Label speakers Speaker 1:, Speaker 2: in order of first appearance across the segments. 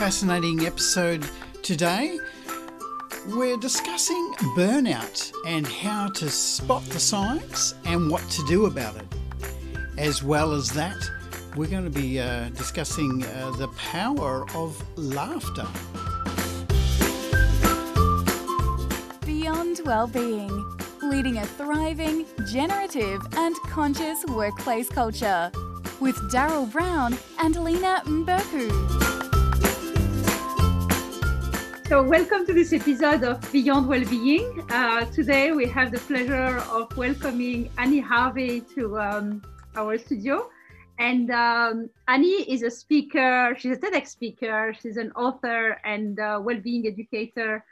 Speaker 1: fascinating episode today. We're discussing burnout and how to spot the signs and what to do about it. As well as that, we're going to be uh, discussing uh, the power of laughter.
Speaker 2: Beyond Wellbeing, leading a thriving, generative, and conscious workplace culture with Daryl Brown and Lena Mberku.
Speaker 3: So, welcome to this episode of Beyond Wellbeing. Uh, today, we have the pleasure of welcoming Annie Harvey to um, our studio. And um, Annie is a speaker, she's a TEDx speaker, she's an author and well-being educator.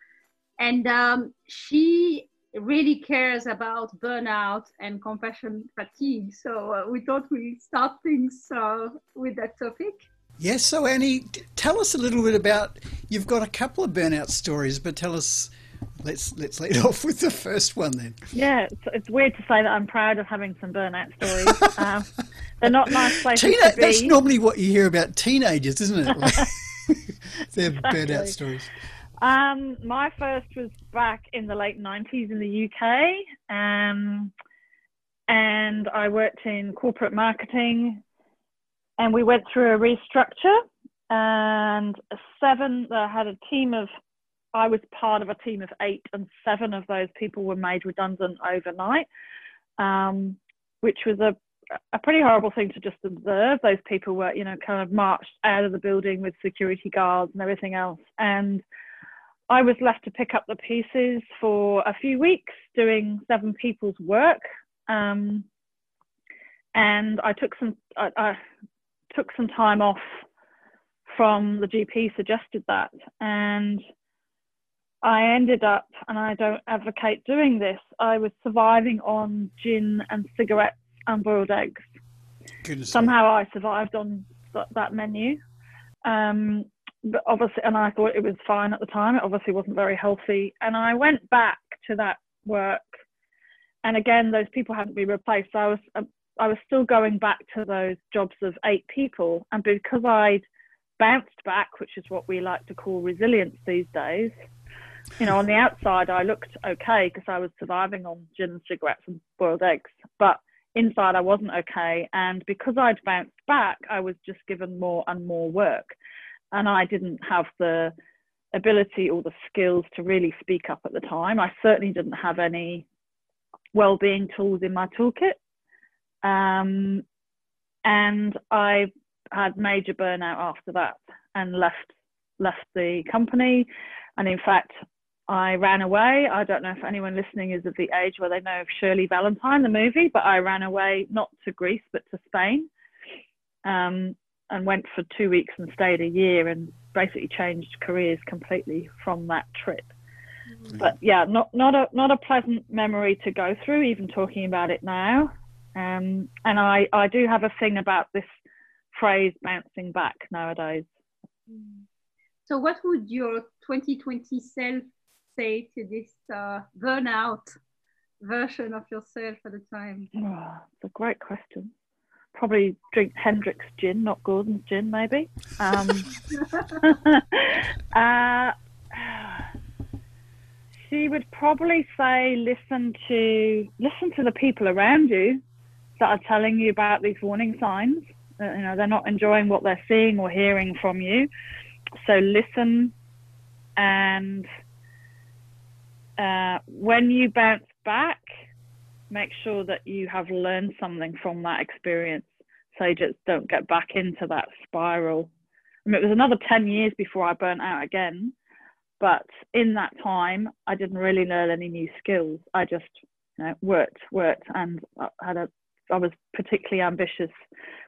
Speaker 3: And um, she really cares about burnout and compassion fatigue. So uh, we thought we'd start things uh, with that topic.
Speaker 1: Yes, so Annie, tell us a little bit about. You've got a couple of burnout stories, but tell us. Let's let's lead off with the first one then.
Speaker 4: Yeah, it's, it's weird to say that I'm proud of having some burnout stories. um, they're not nice places Teen- to be.
Speaker 1: That's normally what you hear about teenagers, isn't it? Their exactly. burnout stories.
Speaker 4: Um, my first was back in the late 90s in the UK. Um, and I worked in corporate marketing and we went through a restructure and seven I had a team of I was part of a team of eight and seven of those people were made redundant overnight um, which was a a pretty horrible thing to just observe. Those people were you know kind of marched out of the building with security guards and everything else. And I was left to pick up the pieces for a few weeks doing seven people's work um, and I took some I, I, took some time off from the GP suggested that and I ended up and I don't advocate doing this I was surviving on gin and cigarettes and boiled eggs. Goodness somehow I survived on th- that menu. Um, but obviously and I thought it was fine at the time it obviously wasn't very healthy and I went back to that work. And again those people hadn't been replaced so I was um, I was still going back to those jobs of eight people. And because I'd bounced back, which is what we like to call resilience these days, you know, on the outside, I looked okay because I was surviving on gin and cigarettes and boiled eggs. But inside, I wasn't okay. And because I'd bounced back, I was just given more and more work. And I didn't have the ability or the skills to really speak up at the time. I certainly didn't have any well-being tools in my toolkit um, and I had major burnout after that and left left the company. And in fact, I ran away. I don't know if anyone listening is of the age where they know of Shirley Valentine, the movie, but I ran away not to Greece but to Spain, um, and went for two weeks and stayed a year and basically changed careers completely from that trip. Mm-hmm. But yeah, not not a not a pleasant memory to go through, even talking about it now. Um, and I, I do have a thing about this phrase bouncing back nowadays.
Speaker 3: So, what would your 2020 self say to this uh, burnout version of yourself at the time?
Speaker 4: Oh, it's a great question. Probably drink Hendrick's gin, not Gordon's gin, maybe. Um, uh, she would probably say, listen to listen to the people around you that are telling you about these warning signs. Uh, you know, they're not enjoying what they're seeing or hearing from you. So listen, and uh, when you bounce back, make sure that you have learned something from that experience. So you just don't get back into that spiral. I mean, it was another 10 years before I burnt out again. But in that time, I didn't really learn any new skills. I just you know, worked, worked, and had a I was particularly ambitious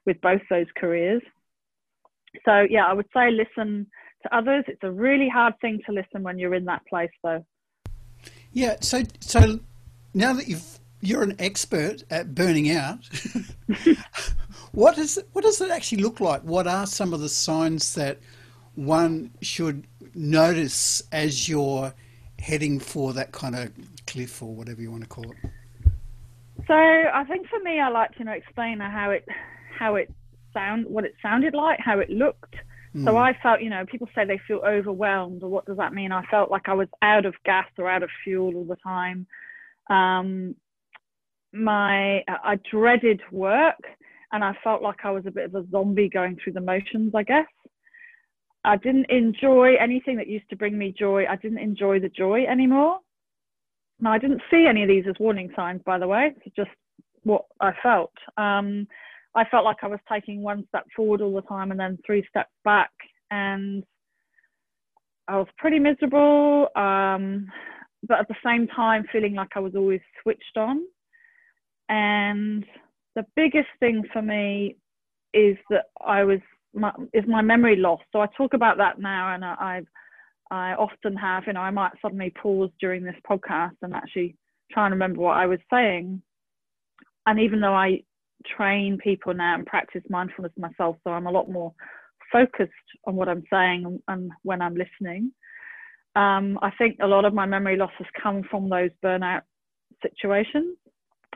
Speaker 4: with both those careers. So yeah, I would say listen to others. It's a really hard thing to listen when you're in that place, though.
Speaker 1: Yeah. So so now that you've you're an expert at burning out. what is what does it actually look like? What are some of the signs that one should notice as you're heading for that kind of cliff or whatever you want to call it?
Speaker 4: So I think for me, I like to you know explain how it how it sound what it sounded like, how it looked, Mm. So I felt, you know, people say they feel overwhelmed, or what does that mean? I felt like I was out of gas or out of fuel all the time. Um, my I dreaded work, and I felt like I was a bit of a zombie going through the motions. I guess I didn't enjoy anything that used to bring me joy. I didn't enjoy the joy anymore. Now I didn't see any of these as warning signs, by the way. It's just what I felt. Um, I felt like I was taking one step forward all the time and then three steps back, and I was pretty miserable. Um, but at the same time, feeling like I was always switched on. And the biggest thing for me is that I was my, is my memory loss. So I talk about that now, and I, I've I often have. You know, I might suddenly pause during this podcast and actually try and remember what I was saying. And even though I train people now and practice mindfulness myself, so I'm a lot more focused on what I'm saying and, when I'm listening. Um, I think a lot of my memory loss has come from those burnout situations.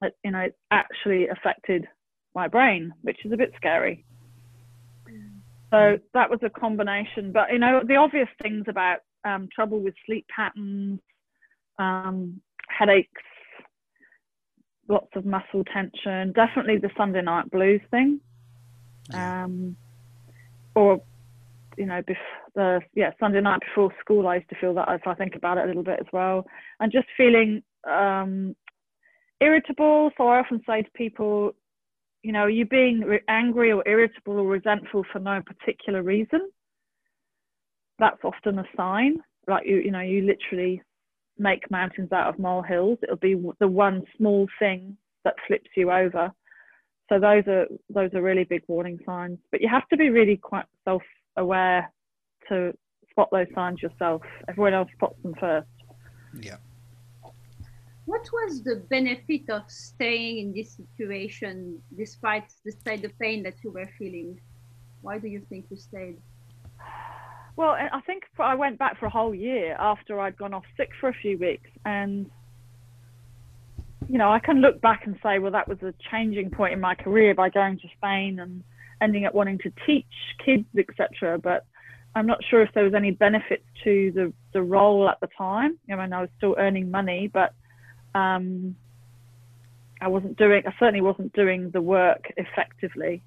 Speaker 4: It, you know, it actually affected my brain, which is a bit scary. So mm. that was a combination. But you know, the obvious things about um, trouble with sleep patterns, um, headaches, lots of muscle tension. Definitely the Sunday night blues thing. Um, or, you know, bef- the yeah Sunday night before school, I used to feel that if I think about it a little bit as well, and just feeling um, irritable. So I often say to people, you know, are you being re- angry or irritable or resentful for no particular reason? That's often a sign. Like you, you know, you literally make mountains out of molehills. It'll be the one small thing that flips you over. So those are those are really big warning signs. But you have to be really quite self-aware to spot those signs yourself. Everyone else spots them first.
Speaker 1: Yeah.
Speaker 3: What was the benefit of staying in this situation despite despite the pain that you were feeling? Why do you think you stayed?
Speaker 4: Well, I think I went back for a whole year after I'd gone off sick for a few weeks, and you know, I can look back and say, well, that was a changing point in my career by going to Spain and ending up wanting to teach kids, etc. But I'm not sure if there was any benefits to the the role at the time. I mean, I was still earning money, but um, I wasn't doing. I certainly wasn't doing the work effectively.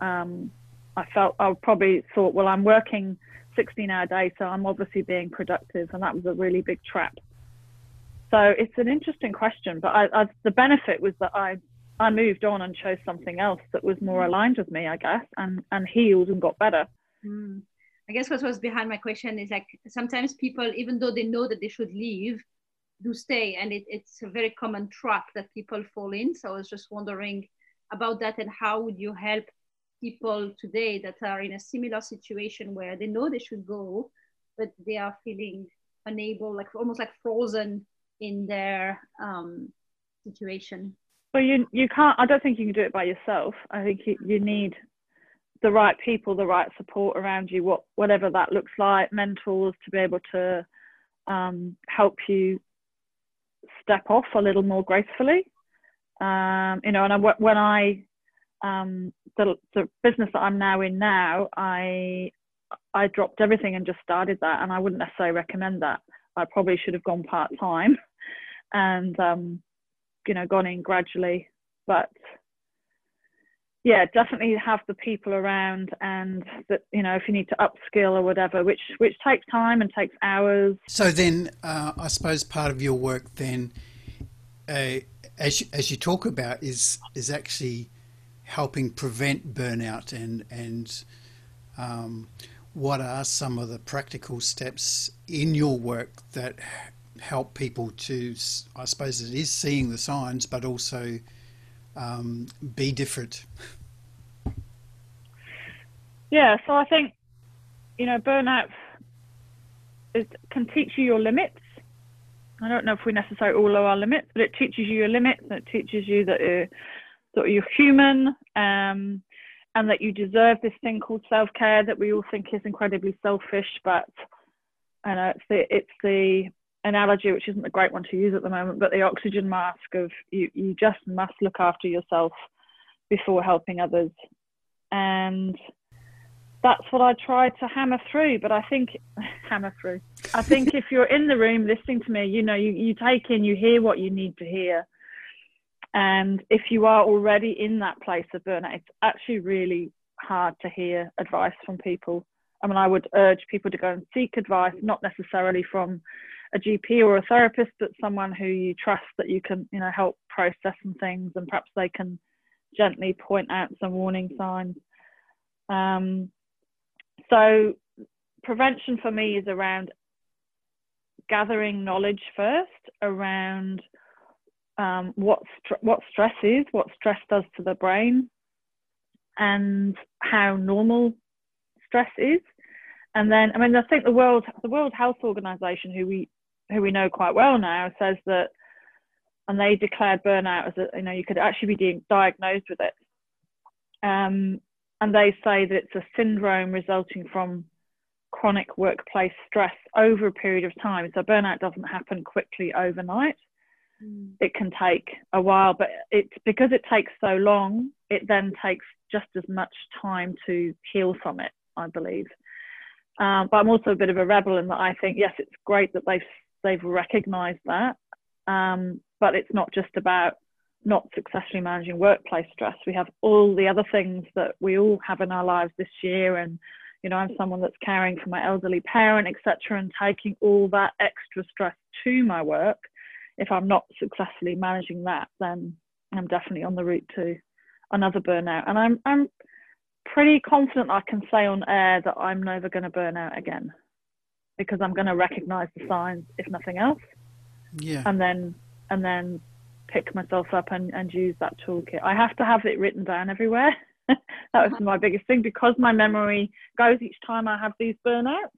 Speaker 4: Um, I felt I probably thought, well, I'm working 16 hour day, so I'm obviously being productive, and that was a really big trap. So it's an interesting question, but I, I, the benefit was that I I moved on and chose something else that was more aligned with me, I guess, and and healed and got better.
Speaker 3: Mm. I guess what was behind my question is like sometimes people, even though they know that they should leave, do stay, and it, it's a very common trap that people fall in. So I was just wondering about that and how would you help people today that are in a similar situation where they know they should go, but they are feeling unable, like almost like frozen in their um, situation.
Speaker 4: Well, you you can't. I don't think you can do it by yourself. I think you, you need the right people, the right support around you, what whatever that looks like, mentors to be able to um, help you step off a little more gracefully. Um, you know, and I, when I um, the, the business that I'm now in now, I I dropped everything and just started that, and I wouldn't necessarily recommend that. I probably should have gone part time, and um, you know, gone in gradually. But yeah, definitely have the people around, and that you know, if you need to upskill or whatever, which which takes time and takes hours.
Speaker 1: So then, uh, I suppose part of your work then, uh, as you, as you talk about, is is actually helping prevent burnout and and um, what are some of the practical steps in your work that help people to I suppose it is seeing the signs but also um, be different?
Speaker 4: Yeah so I think you know burnout is, can teach you your limits. I don't know if we necessarily all know our limits but it teaches you your limits and it teaches you that uh, that you're human um, and that you deserve this thing called self care that we all think is incredibly selfish. But I know it's the it's the analogy which isn't a great one to use at the moment, but the oxygen mask of you you just must look after yourself before helping others. And that's what I try to hammer through. But I think hammer through. I think if you're in the room listening to me, you know, you, you take in, you hear what you need to hear. And if you are already in that place of burnout, it's actually really hard to hear advice from people. I mean, I would urge people to go and seek advice, not necessarily from a GP or a therapist, but someone who you trust that you can, you know, help process some things, and perhaps they can gently point out some warning signs. Um, so, prevention for me is around gathering knowledge first around um, what what stress is, what stress does to the brain, and how normal stress is. And then, I mean, I think the World the World Health Organization, who we who we know quite well now, says that, and they declared burnout as a, you know, you could actually be diagnosed with it. Um, and they say that it's a syndrome resulting from chronic workplace stress over a period of time. So burnout doesn't happen quickly overnight. Mm. It can take a while, but it's because it takes so long, it then takes just as much time to heal from it, I believe. Um, but I'm also a bit of a rebel in that I think yes, it's great that they've they've recognised that, um, but it's not just about not successfully managing workplace stress. We have all the other things that we all have in our lives this year, and you know, I'm someone that's caring for my elderly parent, etc., and taking all that extra stress to my work. If I'm not successfully managing that, then I'm definitely on the route to another burnout. And I'm I'm pretty confident I can say on air that I'm never going to burn out again because I'm going to recognize the signs, if nothing else.
Speaker 1: Yeah.
Speaker 4: And then and then pick myself up and, and use that toolkit. I have to have it written down everywhere. that was my biggest thing because my memory goes each time I have these burnouts.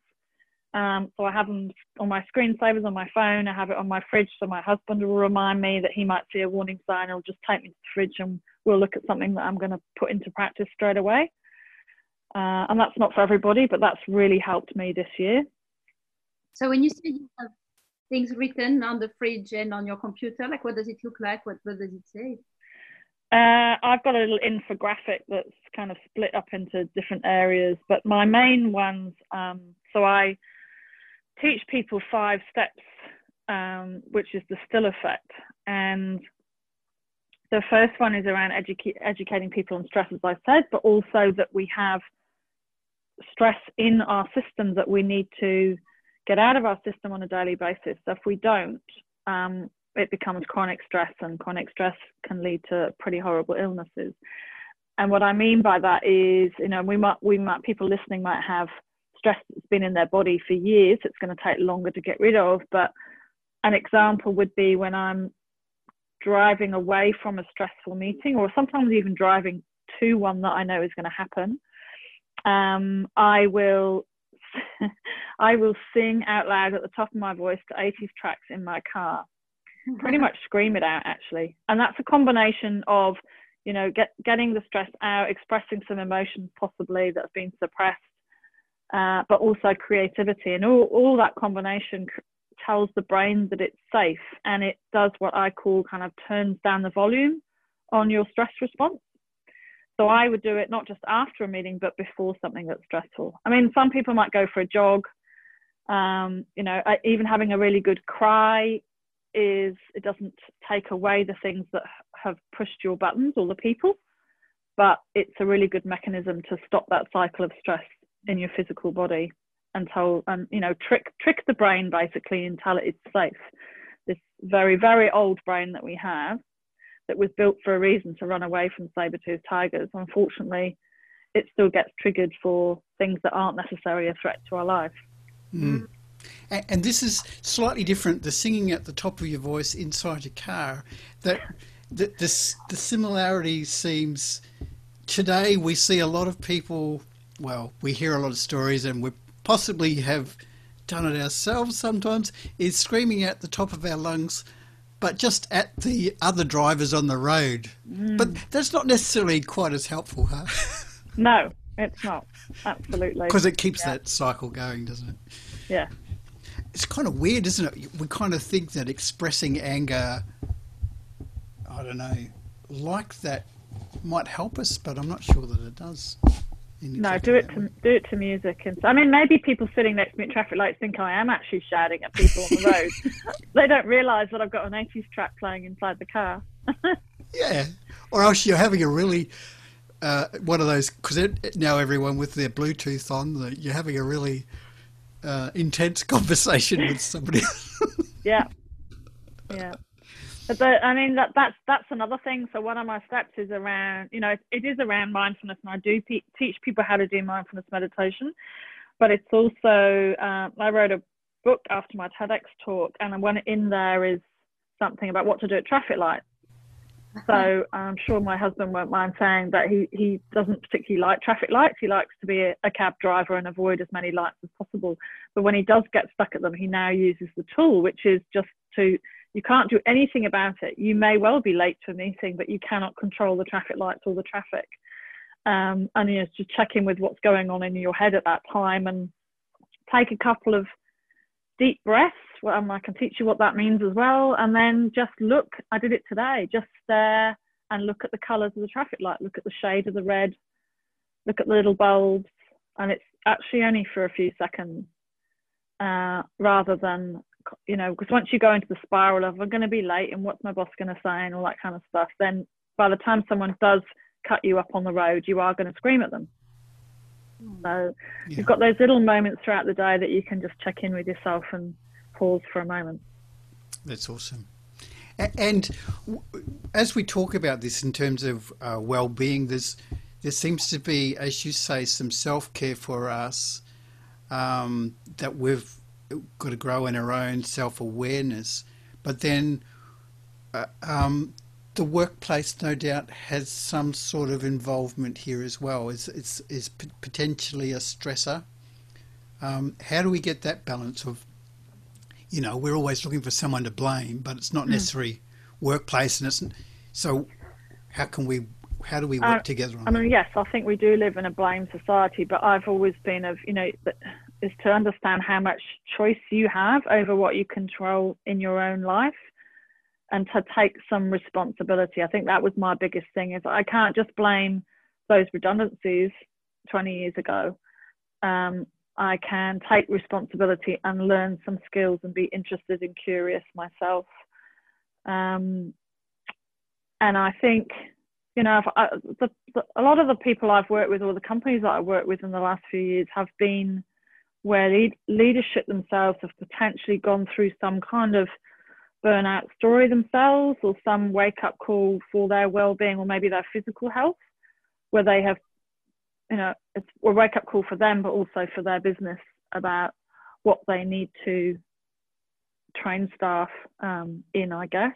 Speaker 4: Um, so I have them on my screensavers on my phone. I have it on my fridge, so my husband will remind me that he might see a warning sign. He'll just take me to the fridge, and we'll look at something that I'm going to put into practice straight away. Uh, and that's not for everybody, but that's really helped me this year.
Speaker 3: So when you say you have things written on the fridge and on your computer, like what does it look like? What, what does it say?
Speaker 4: Uh, I've got a little infographic that's kind of split up into different areas, but my main ones, um, so I teach people five steps, um, which is the still effect. And the first one is around educa- educating people on stress, as I said, but also that we have stress in our system that we need to get out of our system on a daily basis. So if we don't, um, it becomes chronic stress, and chronic stress can lead to pretty horrible illnesses. And what I mean by that is, you know, we might, we might, people listening might have stress that's been in their body for years. It's going to take longer to get rid of. But an example would be when I'm driving away from a stressful meeting, or sometimes even driving to one that I know is going to happen. Um, I will I will sing out loud at the top of my voice to 80s tracks in my car. Pretty much scream it out actually. And that's a combination of, you know, get, getting the stress out, expressing some emotions possibly that's been suppressed, uh, but also creativity. And all, all that combination tells the brain that it's safe and it does what I call kind of turns down the volume on your stress response. So I would do it not just after a meeting, but before something that's stressful. I mean, some people might go for a jog. Um, you know, even having a really good cry is it doesn't take away the things that have pushed your buttons or the people, but it's a really good mechanism to stop that cycle of stress in your physical body and tell and you know trick trick the brain basically and tell it it's safe. This very very old brain that we have that was built for a reason to run away from saber-toothed tigers. Unfortunately, it still gets triggered for things that aren't necessarily a threat to our life.
Speaker 1: Mm. And, and this is slightly different. The singing at the top of your voice inside your car. That the, the, the similarity seems. Today we see a lot of people. Well, we hear a lot of stories, and we possibly have done it ourselves sometimes. Is screaming at the top of our lungs but just at the other drivers on the road. Mm. But that's not necessarily quite as helpful, huh?
Speaker 4: no, it's not. Absolutely.
Speaker 1: Because it keeps yeah. that cycle going, doesn't it?
Speaker 4: Yeah.
Speaker 1: It's kind of weird, isn't it? We kind of think that expressing anger, I don't know, like that might help us, but I'm not sure that it does.
Speaker 4: No, do it to do it to music, and I mean maybe people sitting next to me at traffic lights think I am actually shouting at people on the road. they don't realise that I've got an 80s track playing inside the car.
Speaker 1: yeah, or else you're having a really uh, one of those because now everyone with their Bluetooth on, you're having a really uh, intense conversation with somebody.
Speaker 4: yeah, yeah. But I mean that that's that's another thing. So one of my steps is around, you know, it, it is around mindfulness, and I do pe- teach people how to do mindfulness meditation. But it's also uh, I wrote a book after my TEDx talk, and one in there is something about what to do at traffic lights. So I'm sure my husband won't mind saying that he, he doesn't particularly like traffic lights. He likes to be a, a, cab driver and avoid as many lights as possible. But when he does get stuck at them, he now uses the tool, which is just to, you can't do anything about it. You may well be late to a meeting, but you cannot control the traffic lights or the traffic. Um, and you know, to check in with what's going on in your head at that time and take a couple of deep breaths well, um, I can teach you what that means as well. And then just look, I did it today, just stare and look at the colours of the traffic light, look at the shade of the red, look at the little bulbs. And it's actually only for a few seconds uh, rather than, you know, because once you go into the spiral of, I'm going to be late and what's my boss going to say and all that kind of stuff, then by the time someone does cut you up on the road, you are going to scream at them. So yeah. you've got those little moments throughout the day that you can just check in with yourself and pause for a moment.
Speaker 1: That's awesome. And as we talk about this in terms of uh, well-being, there's there seems to be, as you say, some self-care for us um, that we've got to grow in our own self-awareness. But then uh, um, the workplace, no doubt, has some sort of involvement here as well. Is is is potentially a stressor. Um, how do we get that balance of you know, we're always looking for someone to blame, but it's not hmm. necessarily workplace, and it's so. How can we? How do we work uh, together?
Speaker 4: I mean, yes, I think we do live in a blame society, but I've always been of you know is to understand how much choice you have over what you control in your own life and to take some responsibility. I think that was my biggest thing is I can't just blame those redundancies 20 years ago. Um, I can take responsibility and learn some skills and be interested and curious myself. Um, and I think, you know, I, the, the, a lot of the people I've worked with or the companies that I've worked with in the last few years have been where lead, leadership themselves have potentially gone through some kind of burnout story themselves or some wake up call for their well-being or maybe their physical health where they have you know, it's a wake up call for them, but also for their business about what they need to train staff um, in, I guess.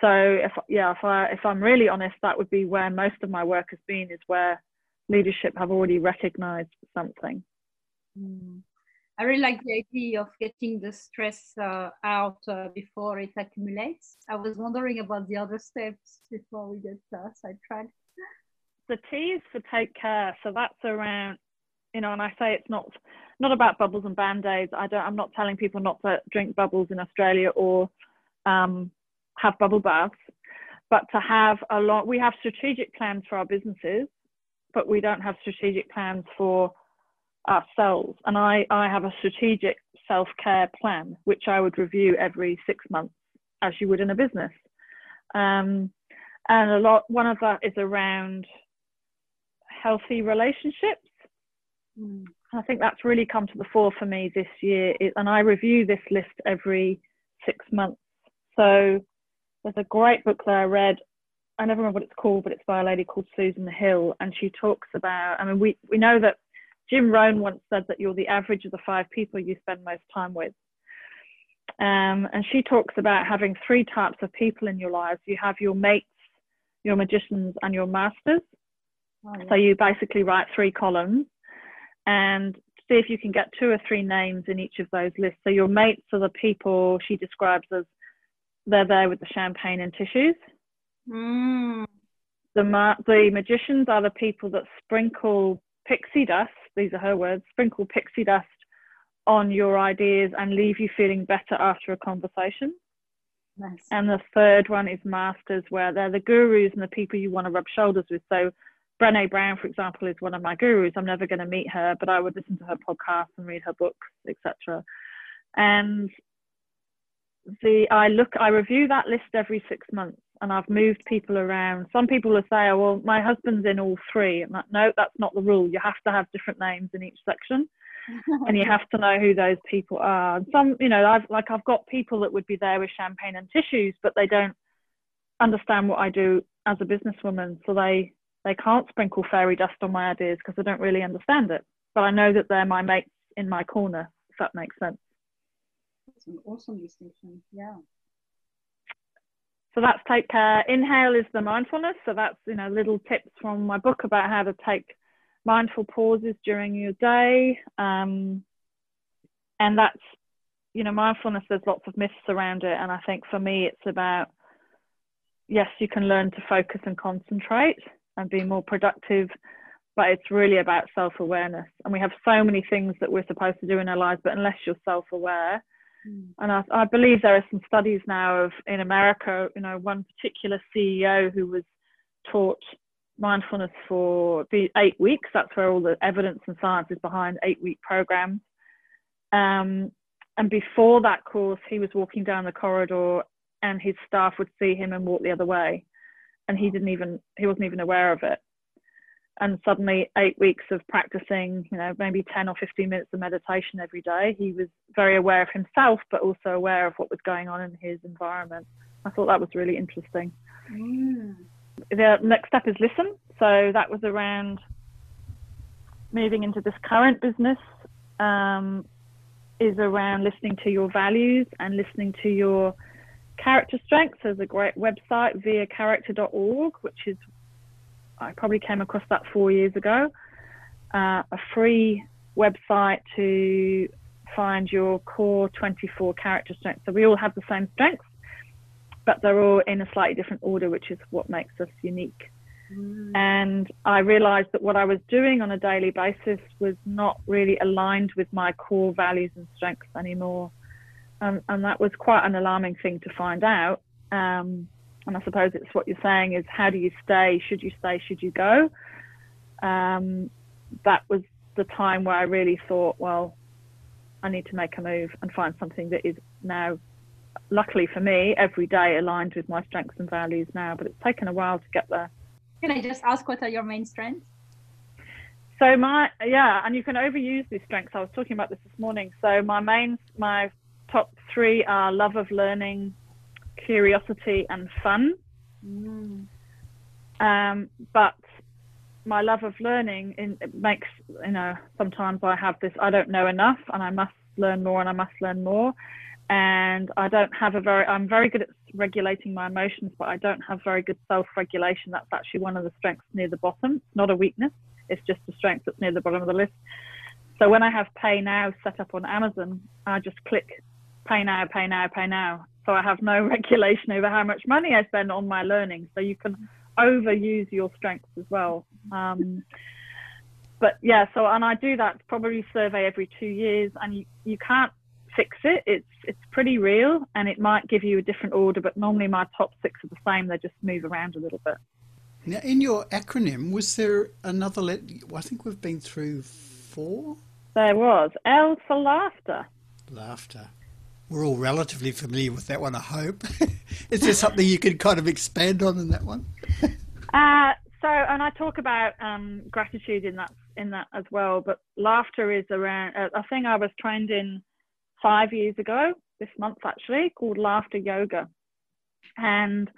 Speaker 4: So if yeah, if I if I'm really honest, that would be where most of my work has been is where leadership have already recognised something.
Speaker 3: Mm. I really like the idea of getting the stress uh, out uh, before it accumulates. I was wondering about the other steps before we get uh, sidetracked
Speaker 4: the T is for take care. So that's around, you know, and I say it's not not about bubbles and band aids. I don't. I'm not telling people not to drink bubbles in Australia or um, have bubble baths, but to have a lot. We have strategic plans for our businesses, but we don't have strategic plans for ourselves. And I I have a strategic self care plan which I would review every six months, as you would in a business. Um, and a lot. One of that is around healthy relationships. Mm. I think that's really come to the fore for me this year, and I review this list every six months. So there's a great book that I read. I never remember what it's called, but it's by a lady called Susan the Hill, and she talks about. I mean, we we know that Jim Rohn once said that you're the average of the five people you spend most time with. Um, and she talks about having three types of people in your lives. You have your mates, your magicians, and your masters. Oh, yeah. So you basically write three columns and see if you can get two or three names in each of those lists. So your mates are the people she describes as they're there with the champagne and tissues.
Speaker 3: Mm.
Speaker 4: The, ma- the magicians are the people that sprinkle pixie dust, these are her words, sprinkle pixie dust on your ideas and leave you feeling better after a conversation.
Speaker 3: Nice.
Speaker 4: And the third one is masters, where they're the gurus and the people you want to rub shoulders with. So Brené Brown, for example, is one of my gurus. I'm never going to meet her, but I would listen to her podcast and read her books, etc. And the I look, I review that list every six months, and I've moved people around. Some people will say, "Oh, well, my husband's in all three. I'm like, no, that's not the rule. You have to have different names in each section, and you have to know who those people are. And some, you know, I've like I've got people that would be there with champagne and tissues, but they don't understand what I do as a businesswoman, so they they can't sprinkle fairy dust on my ideas because they don't really understand it. But I know that they're my mates in my corner, if that makes sense.
Speaker 3: That's an awesome distinction. Yeah.
Speaker 4: So that's take care. Inhale is the mindfulness. So that's you know little tips from my book about how to take mindful pauses during your day. Um, and that's you know mindfulness. There's lots of myths around it, and I think for me it's about yes, you can learn to focus and concentrate and be more productive, but it's really about self awareness. And we have so many things that we're supposed to do in our lives, but unless you're self aware. And I, I, believe there are some studies now of in America, you know, one particular CEO who was taught mindfulness for eight weeks. That's where all the evidence and science is behind eight week programs. Um, and before that course, he was walking down the corridor and his staff would see him and walk the other way and he didn't even he wasn't even aware of it and suddenly eight weeks of practicing you know maybe 10 or 15 minutes of meditation every day he was very aware of himself but also aware of what was going on in his environment. I thought that was really interesting. Mm. the next step is listen. So that was around moving into this current business um, is around listening to your values and listening to your Character Strengths. There's a great website, viacharacter.org, which is, I probably came across that four years ago. Uh, a free website to find your core 24 character strengths. So we all have the same strengths, but they're all in a slightly different order, which is what makes us unique. Mm. And I realized that what I was doing on a daily basis was not really aligned with my core values and strengths anymore and, and that was quite an alarming thing to find out. Um, and I suppose it's what you're saying is how do you stay? Should you stay? Should you go? Um, that was the time where I really thought, well, I need to make a move and find something that is now, luckily for me, every day aligned with my strengths and values now. But it's taken a while to get there.
Speaker 3: Can I just ask what are your main strengths?
Speaker 4: So my yeah, and you can overuse these strengths. I was talking about this this morning. So my main my top three are love of learning, curiosity, and fun. Mm. Um, but my love of learning in, makes you know sometimes I have this I don't know enough and I must learn more and I must learn more and I don't have a very I'm very good at regulating my emotions but I don't have very good self-regulation that's actually one of the strengths near the bottom it's not a weakness it's just a strength that's near the bottom of the list so when I have pay now set up on Amazon I just click pay now, pay now, pay now. So I have no regulation over how much money I spend on my learning. So you can overuse your strengths as well. Um, but yeah, so and I do that probably survey every two years, and you, you can't fix it. It's it's pretty real, and it might give you a different order, but normally my top six are the same. They just move around a little bit.
Speaker 1: Now, in your acronym, was there another letter? I think we've been through four.
Speaker 4: There was L for laughter.
Speaker 1: Laughter we're all relatively familiar with that one, I hope. Is there something you could kind of expand on in that one?
Speaker 4: uh, so, and I talk about um, gratitude in that in that as well. But laughter is around uh, a thing I was trained in five years ago, this month actually, called laughter yoga, and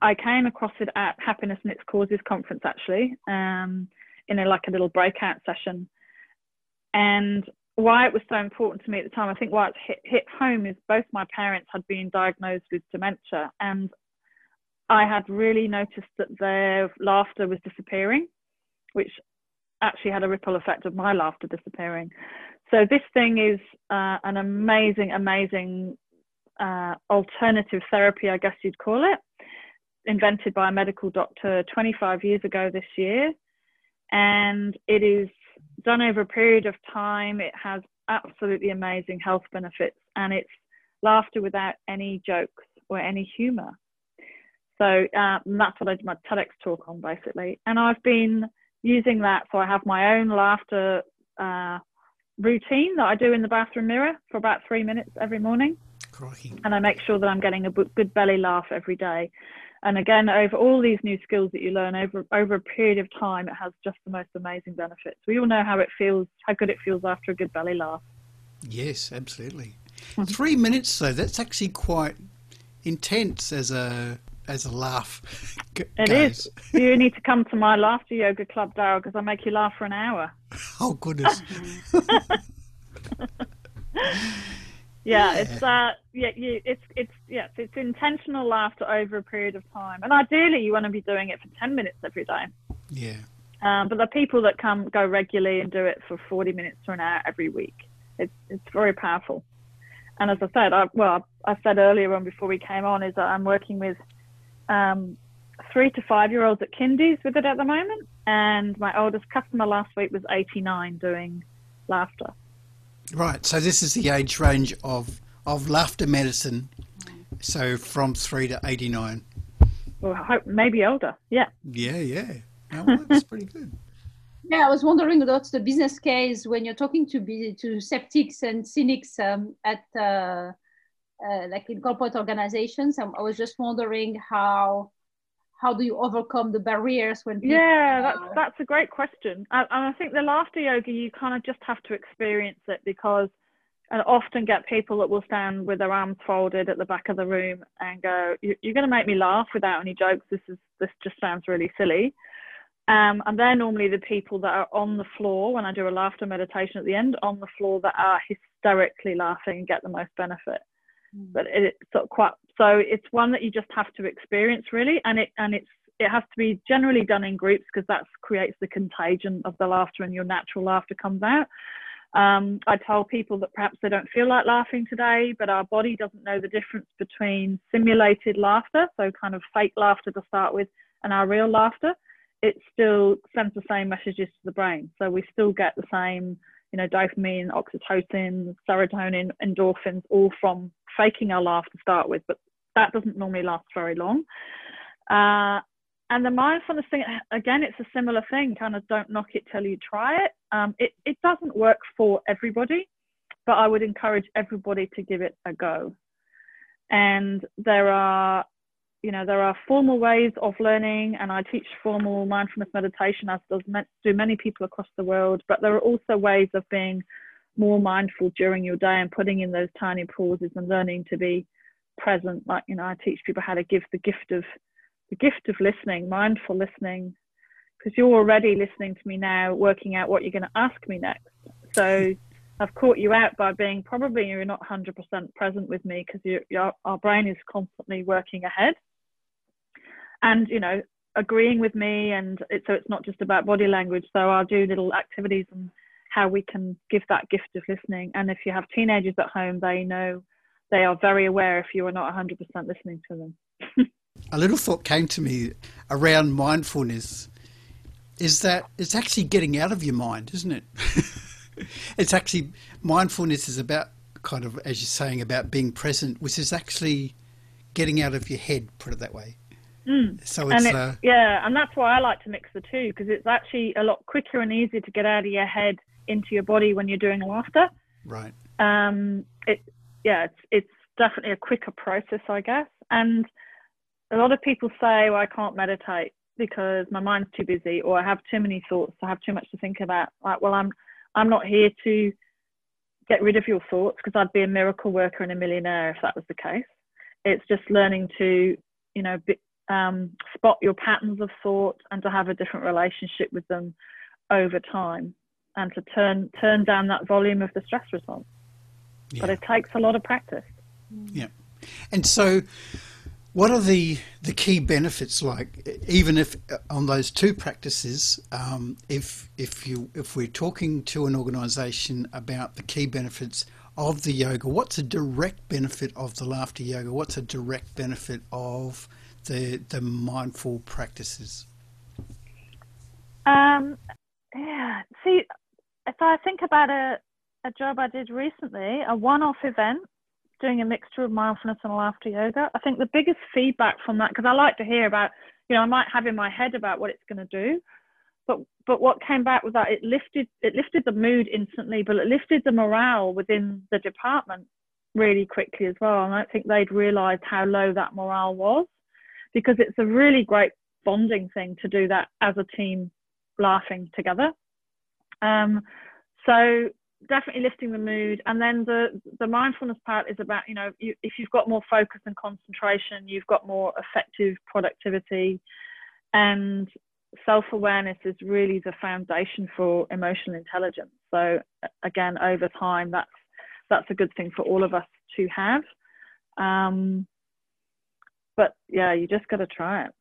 Speaker 4: I came across it at Happiness and Its Causes conference actually, um, in a, like a little breakout session, and why it was so important to me at the time, I think why it hit, hit home is both my parents had been diagnosed with dementia, and I had really noticed that their laughter was disappearing, which actually had a ripple effect of my laughter disappearing. So this thing is uh, an amazing, amazing uh, alternative therapy, I guess you'd call it, invented by a medical doctor 25 years ago this year, and it is done over a period of time. It has absolutely amazing health benefits and it's laughter without any jokes or any humor. So uh, that's what I did my TEDx talk on basically. And I've been using that. So I have my own laughter uh, routine that I do in the bathroom mirror for about three minutes every morning.
Speaker 1: Crikey.
Speaker 4: And I make sure that I'm getting a good belly laugh every day. And again, over all these new skills that you learn over over a period of time, it has just the most amazing benefits. We all know how it feels, how good it feels after a good belly laugh.
Speaker 1: Yes, absolutely. Mm-hmm. Three minutes though, that's actually quite intense as a as a laugh.
Speaker 4: It is. You need to come to my laughter yoga club, Daryl, because I make you laugh for an hour.
Speaker 1: Oh goodness.
Speaker 4: Yeah, it's uh, yeah, you, it's it's yes, it's intentional laughter over a period of time, and ideally you want to be doing it for ten minutes every day.
Speaker 1: Yeah.
Speaker 4: Um, but the people that come go regularly and do it for forty minutes to an hour every week, it's it's very powerful. And as I said, I, well, I said earlier on before we came on, is that I'm working with um, three to five year olds at kindies with it at the moment, and my oldest customer last week was 89 doing laughter.
Speaker 1: Right. So this is the age range of of laughter medicine. So from three to eighty nine.
Speaker 4: Well, I hope maybe older. Yeah.
Speaker 1: Yeah, yeah. No, that's pretty good.
Speaker 3: Yeah, I was wondering what's the business case when you're talking to be, to skeptics and cynics um, at uh, uh, like in corporate organizations. I, I was just wondering how how do you overcome the barriers when
Speaker 4: people, yeah that's that's a great question. And I think the laughter yoga you kind of just have to experience it because I often get people that will stand with their arms folded at the back of the room and go you're going to make me laugh without any jokes. This is this just sounds really silly. Um, and they're normally the people that are on the floor when I do a laughter meditation at the end on the floor that are hysterically laughing and get the most benefit mm. but it's sort of quite so it's one that you just have to experience really, and it and it's it has to be generally done in groups because that creates the contagion of the laughter and your natural laughter comes out. Um, I tell people that perhaps they don't feel like laughing today, but our body doesn't know the difference between simulated laughter, so kind of fake laughter to start with, and our real laughter. It still sends the same messages to the brain, so we still get the same, you know, dopamine, oxytocin, serotonin, endorphins, all from faking our laugh to start with, but that doesn't normally last very long. Uh, and the mindfulness thing, again, it's a similar thing. Kind of don't knock it till you try it. Um, it it doesn't work for everybody, but I would encourage everybody to give it a go. And there are, you know, there are formal ways of learning, and I teach formal mindfulness meditation, as does do many people across the world. But there are also ways of being more mindful during your day and putting in those tiny pauses and learning to be present. Like you know i teach people how to give the gift of the gift of listening mindful listening because you're already listening to me now working out what you're going to ask me next. So i've caught you out by being probably you're not 100% present with me because your our brain is constantly working ahead. And you know agreeing with me and it, so it's not just about body language. So i'll do little activities and how we can give that gift of listening. And if you have teenagers at home, they know they are very aware if you are not 100% listening to them.
Speaker 1: a little thought came to me around mindfulness is that it's actually getting out of your mind, isn't it? it's actually mindfulness is about kind of, as you're saying, about being present, which is actually getting out of your head, put it that way.
Speaker 4: Mm. So it's, it, uh, yeah, and that's why I like to mix the two because it's actually a lot quicker and easier to get out of your head into your body when you're doing laughter.
Speaker 1: Right.
Speaker 4: Um, it yeah, it's it's definitely a quicker process, I guess. And a lot of people say, "Well, I can't meditate because my mind's too busy, or I have too many thoughts, I have too much to think about." Like, well, I'm I'm not here to get rid of your thoughts because I'd be a miracle worker and a millionaire if that was the case. It's just learning to, you know, be, um, spot your patterns of thought and to have a different relationship with them over time and to turn turn down that volume of the stress response. Yeah. But it takes a lot of practice.
Speaker 1: Yeah, and so what are the the key benefits like? Even if uh, on those two practices, um, if if you if we're talking to an organisation about the key benefits of the yoga, what's a direct benefit of the laughter yoga? What's a direct benefit of the the mindful practices?
Speaker 4: Um, yeah. See, if I think about a, a job I did recently, a one off event doing a mixture of mindfulness and laughter yoga. I think the biggest feedback from that, because I like to hear about, you know, I might have in my head about what it's going to do, but but what came back was that it lifted it lifted the mood instantly, but it lifted the morale within the department really quickly as well. And I think they'd realised how low that morale was, because it's a really great bonding thing to do that as a team, laughing together. Um, so definitely lifting the mood. And then the the mindfulness part is about you know you, if you've got more focus and concentration you've got more effective productivity. And self-awareness is really the foundation for emotional intelligence. So again over time that's that's a good thing for all of us to have. Um, but yeah you just got to try it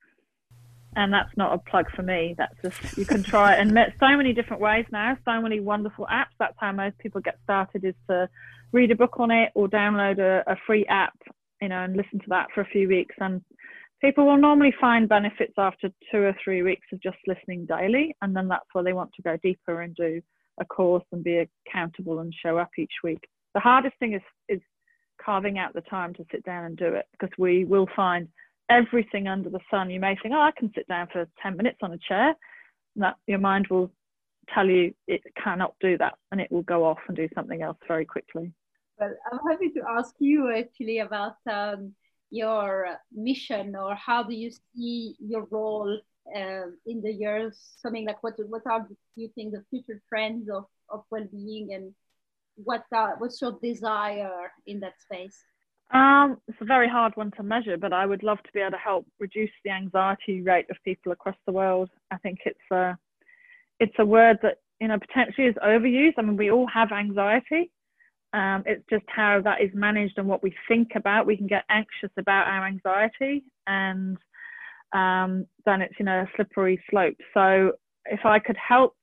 Speaker 4: and that's not a plug for me. That's just you can try and so many different ways now. So many wonderful apps. That's how most people get started is to read a book on it or download a, a free app, you know, and listen to that for a few weeks. And people will normally find benefits after two or three weeks of just listening daily, and then that's where they want to go deeper and do a course and be accountable and show up each week. The hardest thing is is carving out the time to sit down and do it because we will find everything under the sun. You may think, oh, I can sit down for 10 minutes on a chair. That your mind will tell you it cannot do that and it will go off and do something else very quickly.
Speaker 3: Well, I'm happy to ask you actually about um, your mission or how do you see your role uh, in the years coming? like what what are you think the future trends of, of well-being and what are, what's your desire in that space
Speaker 4: um, it's a very hard one to measure, but I would love to be able to help reduce the anxiety rate of people across the world. I think it's a, it's a word that you know potentially is overused. I mean, we all have anxiety. Um, it's just how that is managed and what we think about. We can get anxious about our anxiety, and um, then it's you know a slippery slope. So if I could help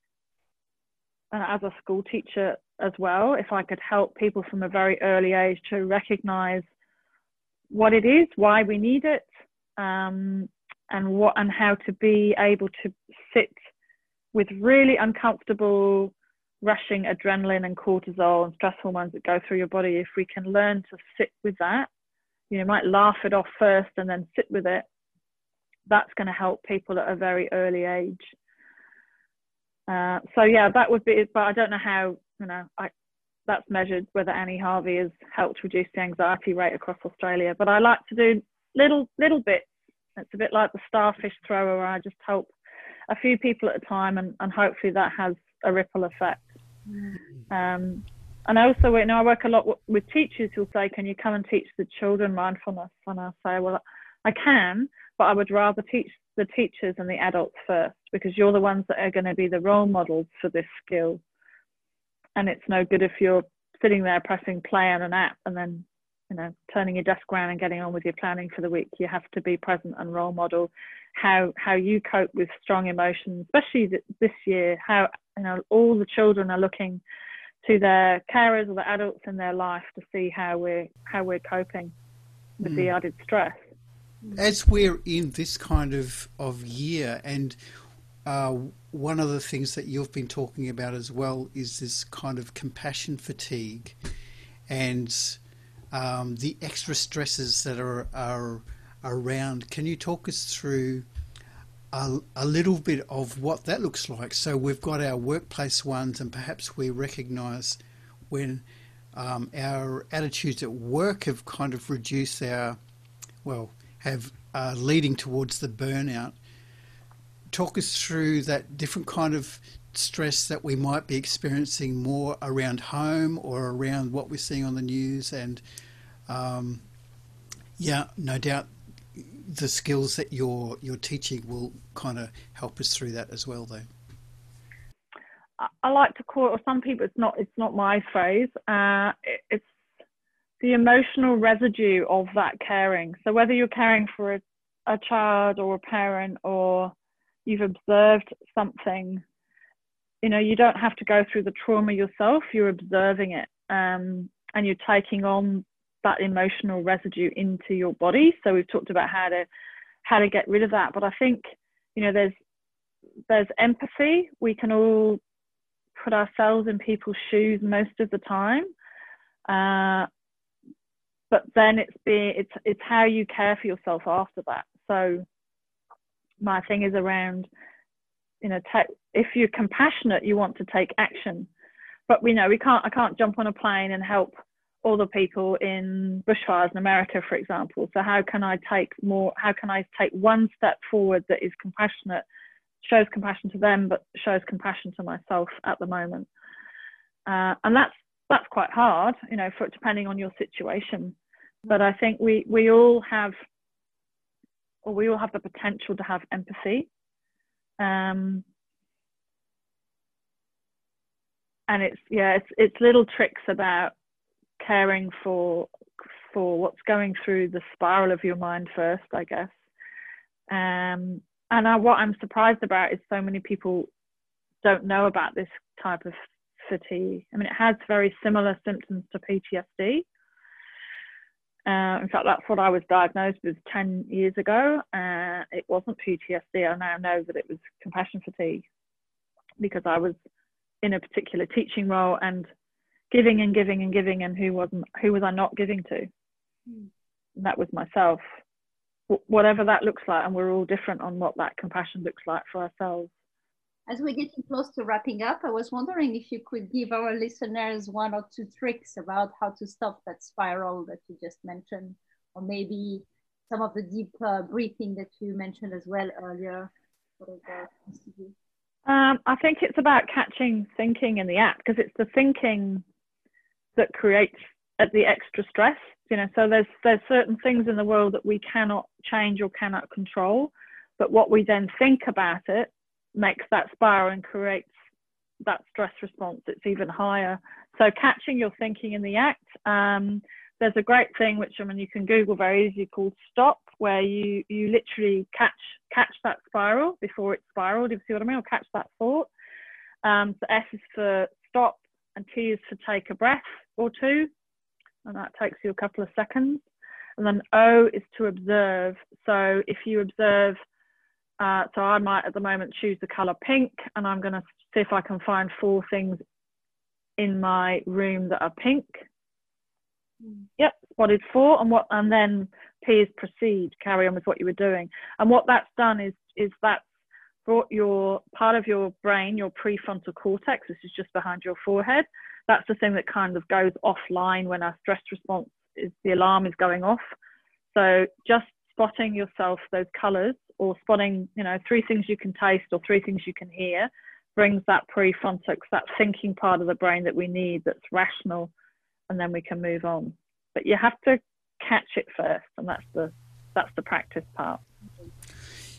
Speaker 4: uh, as a school teacher as well, if I could help people from a very early age to recognize what it is, why we need it, um, and what and how to be able to sit with really uncomfortable rushing adrenaline and cortisol and stress hormones that go through your body. If we can learn to sit with that, you know, might laugh it off first and then sit with it. That's going to help people at a very early age. Uh, so yeah, that would be. But I don't know how. You know, I that's measured whether Annie Harvey has helped reduce the anxiety rate across Australia. But I like to do little little bits. It's a bit like the starfish thrower where I just help a few people at a time and, and hopefully that has a ripple effect. Um, and also, you know, I work a lot with teachers who'll say, "Can you come and teach the children mindfulness?" And I say, "Well, I can, but I would rather teach the teachers and the adults first because you're the ones that are going to be the role models for this skill and it's no good if you're sitting there pressing play on an app and then you know turning your desk around and getting on with your planning for the week you have to be present and role model how how you cope with strong emotions especially this year how you know all the children are looking to their carers or the adults in their life to see how we're how we're coping with mm. the added stress
Speaker 1: as we're in this kind of of year and uh, one of the things that you've been talking about as well is this kind of compassion fatigue and um, the extra stresses that are, are around. Can you talk us through a, a, little bit of what that looks like? So we've got our workplace ones, and perhaps we recognise when um, our attitudes at work have kind of reduced our, well, have uh, leading towards the burnout talk us through that different kind of stress that we might be experiencing more around home or around what we're seeing on the news and um, yeah no doubt the skills that you're you're teaching will kind of help us through that as well though
Speaker 4: I like to call it, or some people, it's not, it's not my phrase. Uh, it, it's the emotional residue of that caring. So whether you're caring for a, a child or a parent or you've observed something you know you don't have to go through the trauma yourself you're observing it um, and you're taking on that emotional residue into your body. So we've talked about how to how to get rid of that. But i think you know there's there's empathy. We can all put ourselves in people's shoes most of the time. Uh, but then it's be it's it's how you care for yourself after that. So my thing is around, you know, te- if you're compassionate, you want to take action, but we know we can't. I can't jump on a plane and help all the people in bushfires in America, for example. So how can I take more? How can I take one step forward that is compassionate, shows compassion to them, but shows compassion to myself at the moment? Uh, and that's that's quite hard, you know, for depending on your situation. But I think we we all have, or we all have the potential to have empathy. Um, and it's yeah, it's it's little tricks about caring for for what's going through the spiral of your mind first, I guess. Um, and I, what I'm surprised about is so many people don't know about this type of fatigue. I mean, it has very similar symptoms to PTSD. Uh, in fact, that's what I was diagnosed with 10 years ago. Uh, it wasn't PTSD. I now know that it was compassion fatigue because I was in a particular teaching role and giving and giving and giving, and who wasn't? Who was I not giving to? Mm. that was myself. W- whatever that looks like, and we're all different on what that compassion looks like for ourselves.
Speaker 3: As we're getting close to wrapping up, I was wondering if you could give our listeners one or two tricks about how to stop that spiral that you just mentioned, or maybe some of the deep uh, breathing that you mentioned as well earlier.
Speaker 4: Um, I think it's about catching thinking in the act because it's the thinking that creates the extra stress. You know, so there's there's certain things in the world that we cannot change or cannot control, but what we then think about it makes that spiral and creates that stress response. It's even higher. So catching your thinking in the act. Um, there's a great thing which I mean you can Google very easy called stop, where you you literally catch catch that spiral before it spiraled. You see what I mean, or catch that thought. Um, so S is for stop, and T is for take a breath or two, and that takes you a couple of seconds. And then O is to observe. So if you observe uh, so I might at the moment choose the color pink and I'm going to see if I can find four things in my room that are pink. Mm. Yep, spotted four and what and then P is proceed, carry on with what you were doing. And what that's done is is that's brought your part of your brain, your prefrontal cortex, this is just behind your forehead. That's the thing that kind of goes offline when our stress response is the alarm is going off. So just spotting yourself those colors or spotting, you know, three things you can taste or three things you can hear brings that prefrontal, that thinking part of the brain that we need that's rational, and then we can move on. But you have to catch it first, and that's the that's the practice part.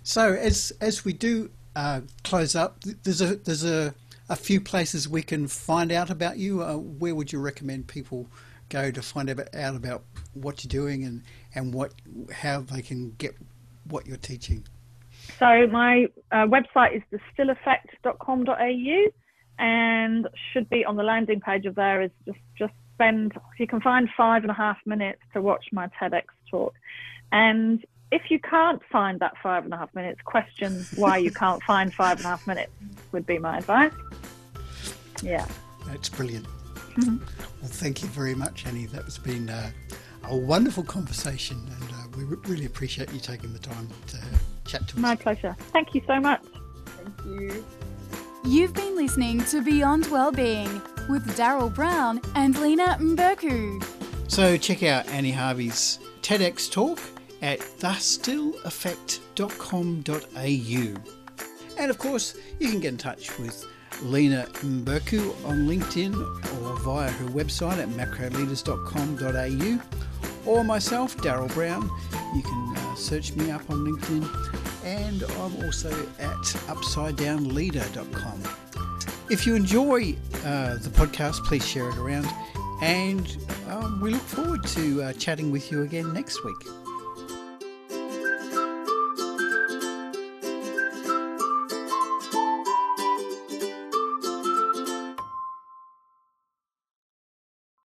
Speaker 1: So as as we do uh, close up, there's a there's a, a few places we can find out about you. Uh, where would you recommend people go to find out about what you're doing and, and what how they can get what you're teaching?
Speaker 4: So my uh, website is thestilleffect.com.au and should be on the landing page of there is just just spend you can find five and a half minutes to watch my TEDx talk. And if you can't find that five and a half minutes, question why you can't find five and a half minutes would be my advice. Yeah.
Speaker 1: That's brilliant. Mm-hmm. Well, thank you very much, Annie. That's been uh, a wonderful conversation, and uh, we really appreciate you taking the time to chat to us.
Speaker 4: My pleasure. Thank you so much.
Speaker 3: Thank you.
Speaker 2: You've been listening to Beyond Wellbeing with Daryl Brown and Lena Mberku.
Speaker 1: So check out Annie Harvey's TEDx talk at thestilleffect.com.au. And of course, you can get in touch with Lena Mberku on LinkedIn or via her website at macroleaders.com.au or myself, Daryl Brown. You can uh, search me up on LinkedIn and I'm also at upsidedownleader.com. If you enjoy uh, the podcast, please share it around and um, we look forward to uh, chatting with you again next week.